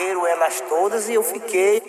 varreram elas todas e eu fiquei.